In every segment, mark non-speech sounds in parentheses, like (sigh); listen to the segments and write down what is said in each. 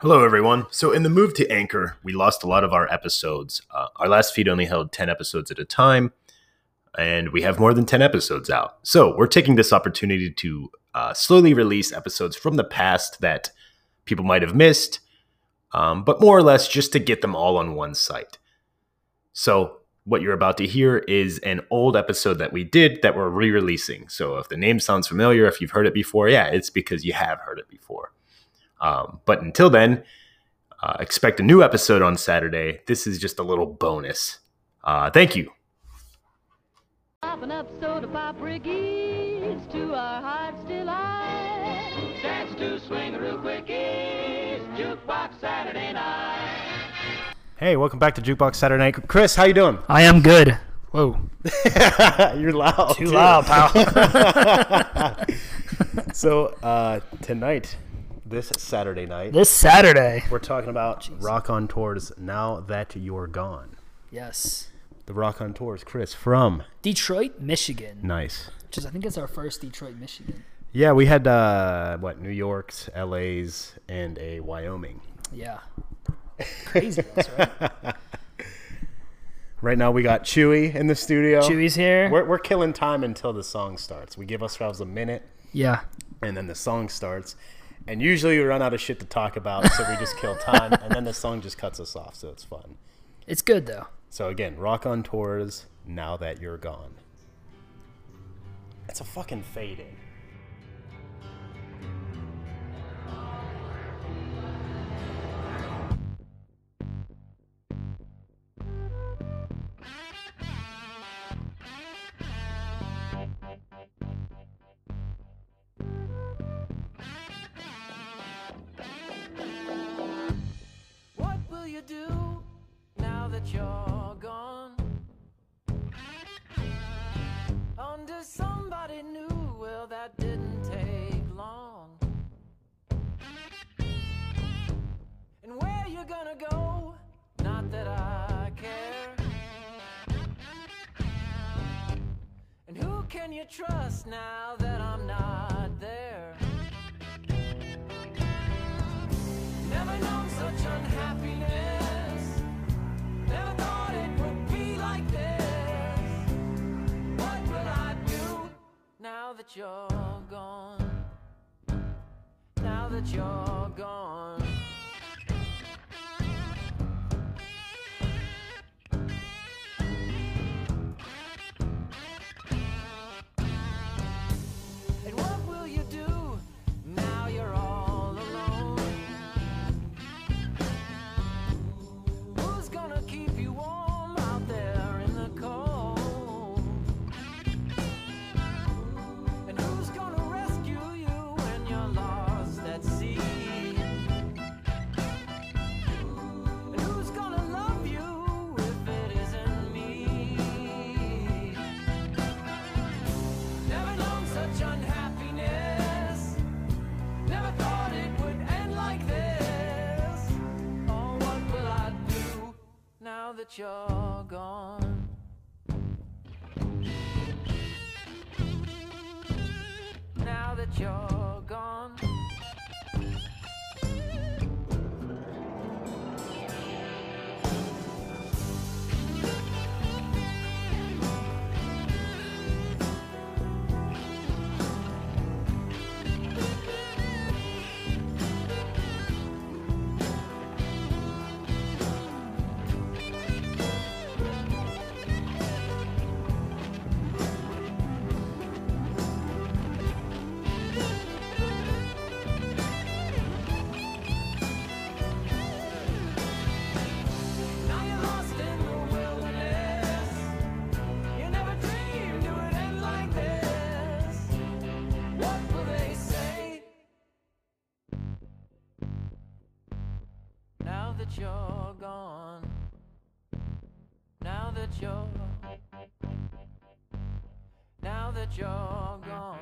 Hello, everyone. So, in the move to Anchor, we lost a lot of our episodes. Uh, our last feed only held 10 episodes at a time, and we have more than 10 episodes out. So, we're taking this opportunity to uh, slowly release episodes from the past that people might have missed, um, but more or less just to get them all on one site. So, what you're about to hear is an old episode that we did that we're re releasing. So, if the name sounds familiar, if you've heard it before, yeah, it's because you have heard it before. Um, but until then, uh, expect a new episode on Saturday. This is just a little bonus. Uh, thank you. An episode of Pop Ricky's to our heart's delight. Dance to swing real quickies, jukebox Saturday night. Hey, welcome back to Jukebox Saturday Night. Chris, how you doing? I am good. Whoa. (laughs) You're loud. Too loud, pal. (laughs) So uh, tonight, this Saturday night, this Saturday. we're talking about Raconteurs. Now that you're gone, Yes. the Raconteurs. Chris from Detroit, Michigan. nice. Which is, I think it's our first Detroit, Michigan. Yeah, we had uh, what New York's, LA's, and a Wyoming. Yeah. Crazy, right? (laughs) Right now, we got Chewy in the studio. Chewy's here. We're, we're killing time until the song starts. We give ourselves a minute, yeah. and then the song starts. And usually we run out of shit to talk about, so we just kill time, and then the (laughs) song just cuts us off, so it's fun. It's good, though. So again, Raconteurs, Now That You're Gone. It's a fucking fade in. Do now that you're gone? Under somebody new, well, that didn't take long. And where you gonna go? Not that I care. And who can you trust now that I'm not you're gone? Now that you're that you're gone? Now that you're gone. That you're gone.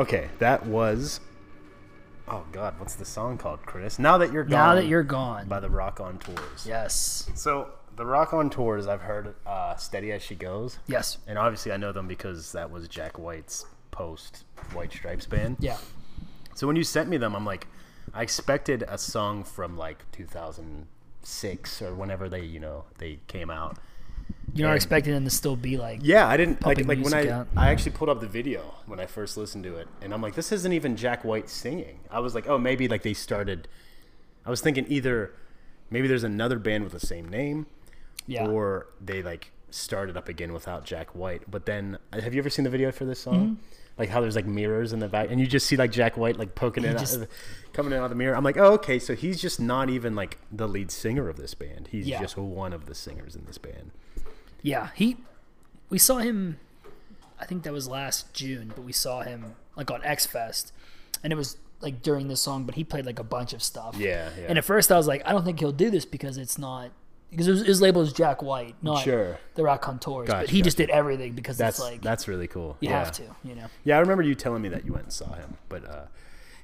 Okay, that was. Oh God, what's the song called, Chris? Now that you're gone. Now that you're gone. by the Raconteurs. yes. So the Raconteurs, I've heard uh, "Steady as She Goes," Yes. and obviously I know them because that was Jack White's post White Stripes band. Yeah. So when you sent me them, I'm like, I expected a song from like 2006 or whenever they, you know, they came out. You're not And- expecting them to still be like. Yeah, I didn't like Pumping like when I out. I actually pulled up the video when I first listened to it, and I'm like, this isn't even Jack White singing. I was like, oh, maybe like they started. I was thinking either maybe there's another band with the same name, Yeah. or they like started up again without Jack White. But then, have you ever seen the video for this song? Mm-hmm. Like how there's like mirrors in the back, and you just see like Jack White like poking it just- out, of the, coming in out of the mirror. I'm like, oh, okay, so he's just not even like the lead singer of this band. He's Yeah. just one of the singers in this band. Yeah, he. We saw him. I think that was last June, but we saw him like on X Fest, and it was like during this song. But he played like a bunch of stuff. Yeah, yeah. And at first, I was like, I don't think he'll do this because it's not because it was, it was labeled Jack White, not Sure. the Raconteurs. but Gotcha, he just did everything because That's it's like that's really cool. you yeah. have to, you know. Yeah, I remember you telling me that you went and saw him, but uh,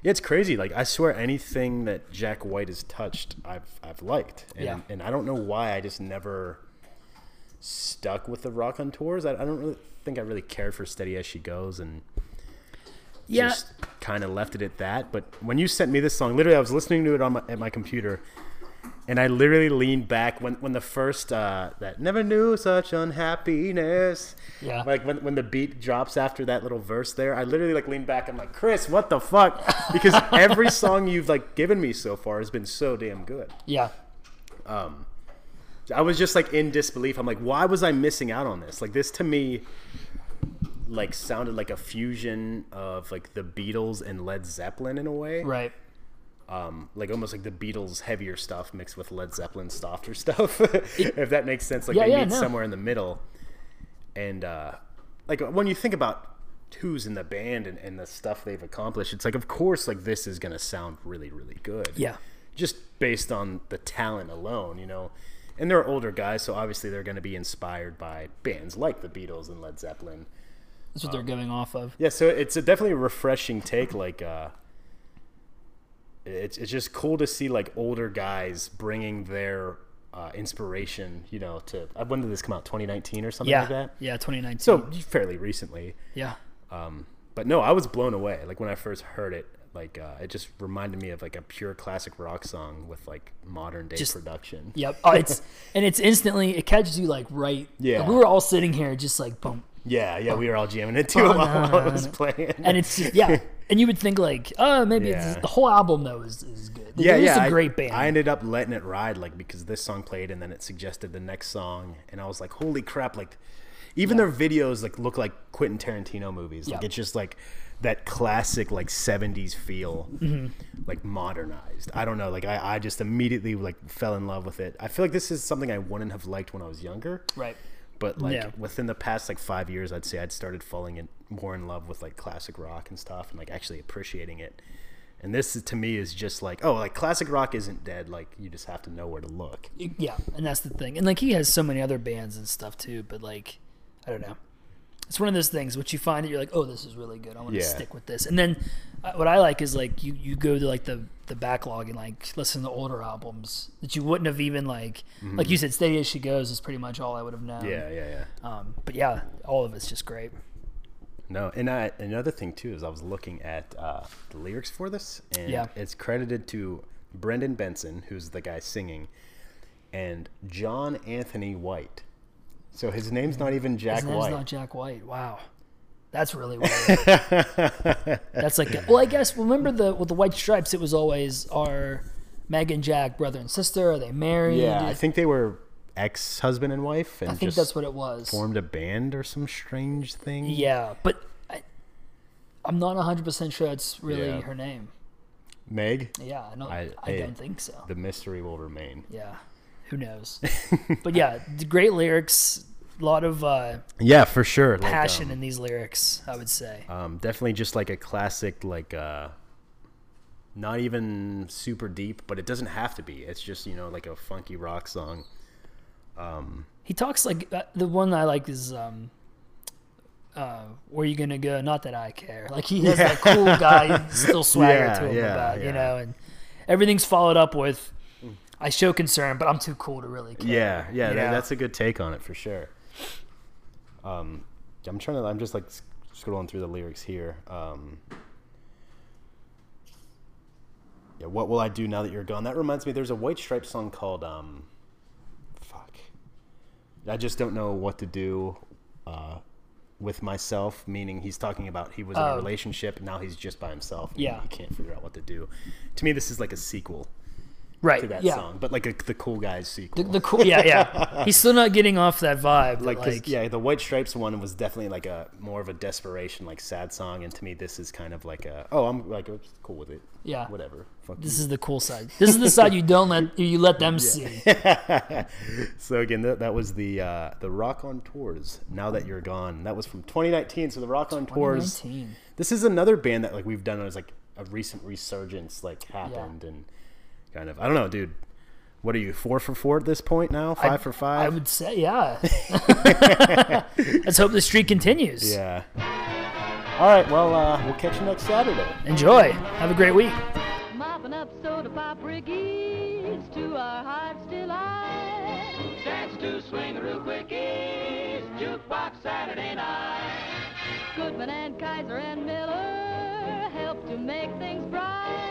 yeah, it's crazy. Like I swear, anything that Jack White has touched, I've I've liked, and, Yeah. and I don't know why I just never stuck with the Raconteurs. I, I don't really think I really cared for Steady as She Goes, and Yeah, just kind of left it at that. But when you sent me this song, literally, I was listening to it on my, at my computer, and I literally leaned back when when the first uh, that never knew such unhappiness. Yeah. Like when when the beat drops after that little verse there, I literally like leaned back. I'm like, Chris, what the fuck? (laughs) Because every song you've like given me so far has been so damn good. yeah, I was just like in disbelief. I'm like, why was I missing out on this? Like this to me like sounded like a fusion of like the Beatles and Led Zeppelin in a way. right. Um, like almost like the Beatles heavier stuff mixed with Led Zeppelin softer (laughs) stuff. if that makes sense. Like Yeah, they yeah, meet no. somewhere in the middle. And uh like when you think about who's in the band and, and the stuff they've accomplished, it's like of course like this is gonna sound really, really good Yeah, just based on the talent alone, you know. And they're older guys, so obviously they're going to be inspired by bands like the Beatles and Led Zeppelin. that's what they're going off of. Yeah, so it's a definitely a refreshing take. Like, uh, it's it's just cool to see like older guys bringing their uh, inspiration, you know. To uh, when did this come out? 2019 or something Yeah, like that. yeah, 2019. So fairly recently. yeah, Um, but no, I was blown away. Like when I first heard it, like uh, it just reminded me of like a pure classic rock song with like modern day Just- production. Yep. Oh, it's (laughs) and it's instantly it catches you like right. Yeah. like, we were all sitting here just like boom, Yeah, yeah, we were all jamming it too Oh, while, no, while it was playing. and it's just, yeah. (laughs) And you would think like, oh, maybe Yeah. it's, the whole album though is, is good. yeah, it's yeah, a I- great band. I ended up letting it ride, like because this song played, and then it suggested the next song, and I was like, holy crap! Like, even their videos like look like Quentin Tarantino movies. Like Yeah. it's just like that classic like '70s feel, Mm-hmm. like modernized. I don't know. Like I, I just immediately like fell in love with it. I feel like this is something I wouldn't have liked when I was younger. right. But like Yeah. within the past like five years, I'd say I'd started falling in more in love with like classic rock and stuff, and like actually appreciating it. And this to me is just like, oh, like classic rock isn't dead. Like you just have to know where to look. Yeah, and that's the thing. And like he has so many other bands and stuff too, but like I don't know. It's one of those things which you find that you're like, oh, this is really good. I want to Yeah. stick with this. And then uh, what I like is like you you go to like the the backlog and like listen to older albums that you wouldn't have even like like you said, Steady as She Goes is pretty much all I would have known. Mm-hmm. Yeah, yeah, yeah. Um, but yeah, all of it's just great. No, and I, another thing too is I was looking at uh, the lyrics for this, and Yeah. it's credited to Brendan Benson, who's the guy singing, and John Anthony White. So his name's not even Jack His name's White. not Jack White. Wow. That's really (laughs) weird. That's like well, I guess remember the with the White Stripes, it was always are Meg and Jack brother and sister? Are they married? yeah, I think they were ex-husband and wife, and I think that's what it was. formed a band or some strange thing. Yeah, but I, I'm not 100 percent sure it's really Yeah. her name. Meg, Yeah, I don't. I- I, don't think so. the mystery will remain. yeah, who knows? but yeah, great lyrics. A lot of uh, Yeah, for sure. Like, passion um, in these lyrics. I would say. um, definitely just like a classic, like uh, not even super deep, but it doesn't have to be. It's just you know like a funky rock song. Um, He talks like uh, the one I like is um, uh, where you gonna go? Not that I care. Like he has that cool guy, still (laughs) swagger Yeah, to him yeah, about yeah. you know, and everything's followed up with. I show concern, but I'm too cool to really care. Yeah, yeah, that- that's a good take on it for sure. Um, I'm trying to. I'm just like scrolling through the lyrics here. Um, yeah, what will I do now that you're gone? That reminds me. There's a White Stripes song called um, fuck. I just don't know what to do. Uh, with myself, meaning he's talking about he was in Oh. a relationship and now he's just by himself. and Yeah. he can't figure out what to do. To me, this is like a sequel right. to that yeah. song, but like a, the cool guys sequel. The, the cool, yeah, yeah. (laughs) He's still not getting off that vibe. like, Like, yeah, the White Stripes one was definitely like a more of a desperation, like sad song, and to me, this is kind of like a oh, I'm like I'm cool with it. Yeah. whatever. Fuck this you. is the cool side. This is the side you don't let you let them see. (laughs) so again, that, that was the uh, the Raconteurs. Now that you're gone, that was from 2019. So the Raconteurs. 2019. This is another band that like we've done as like a recent resurgence like happened and kind of I don't know, dude. What are you four for four at this point now? Five for five. I would say, yeah. (laughs) Let's hope the streak continues. yeah. All right. Well, uh, we'll catch you next Saturday. Enjoy. Have a great week. Mopping up soda pop brigades to our hearts delight. Dance to swing the real quickies, jukebox Saturday night. Goodman and Kyser and Miller help to make things bright.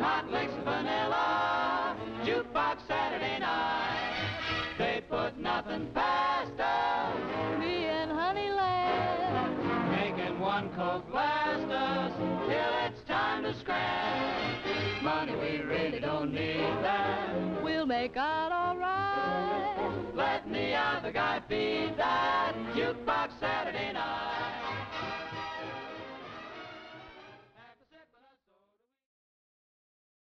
Mason hot licks and vanilla, jukebox Saturday night. They put nothing past us, Me and Honeyland. making one coke last us till it's time to scratch. Money we really don't need that. We'll make out alright. Let the other guy feed that jukebox Saturday night.